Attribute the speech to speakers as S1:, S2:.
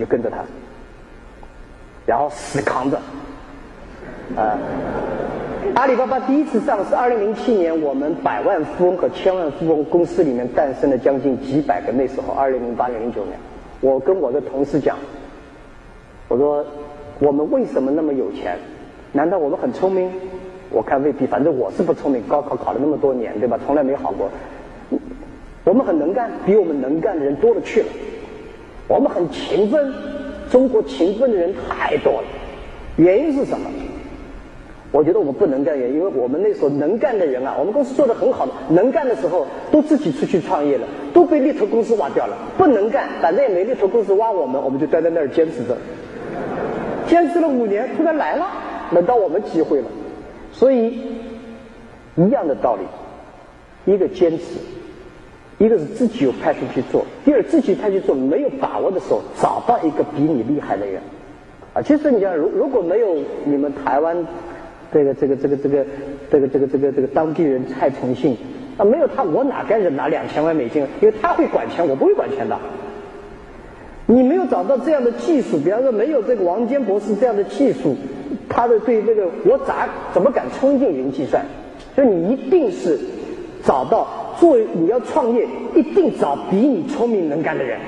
S1: 就跟着他，然后死扛着，啊。阿里巴巴第一次上市，二零零七年，我们百万富翁和千万富翁公司里面诞生了将近几百个。那时候，二零零八年、零九年，我跟我的同事讲，我说我们为什么那么有钱？难道我们很聪明？我看未必，反正我是不聪明，高考考了那么多年，对吧？从来没好过。我们很能干，比我们能干的人多了去了。我们很勤奋，中国勤奋的人太多了。原因是什么？我觉得我们不能干，因为我们那时候能干的人啊，我们公司做的很好的，能干的时候都自己出去创业了，都被猎头公司挖掉了。不能干，反正也没猎头公司挖我们，我们就待在那儿坚持着。坚持了五年，突然来了，轮到我们机会了。所以一样的道理，一个坚持，一个是自己有派出去做，第二自己派去做没有把握的时候，找到一个比你厉害的人。啊，其实你讲，如如果没有你们台湾。这个这个这个这个这个这个这个这个当地人蔡崇信啊，没有他我哪敢拿两千万美金？因为他会管钱，我不会管钱的。你没有找到这样的技术，比方说没有这个王坚博士这样的技术，他的对这个我咋怎么敢冲进云计算？所以你一定是找到，作为你要创业，一定找比你聪明能干的人。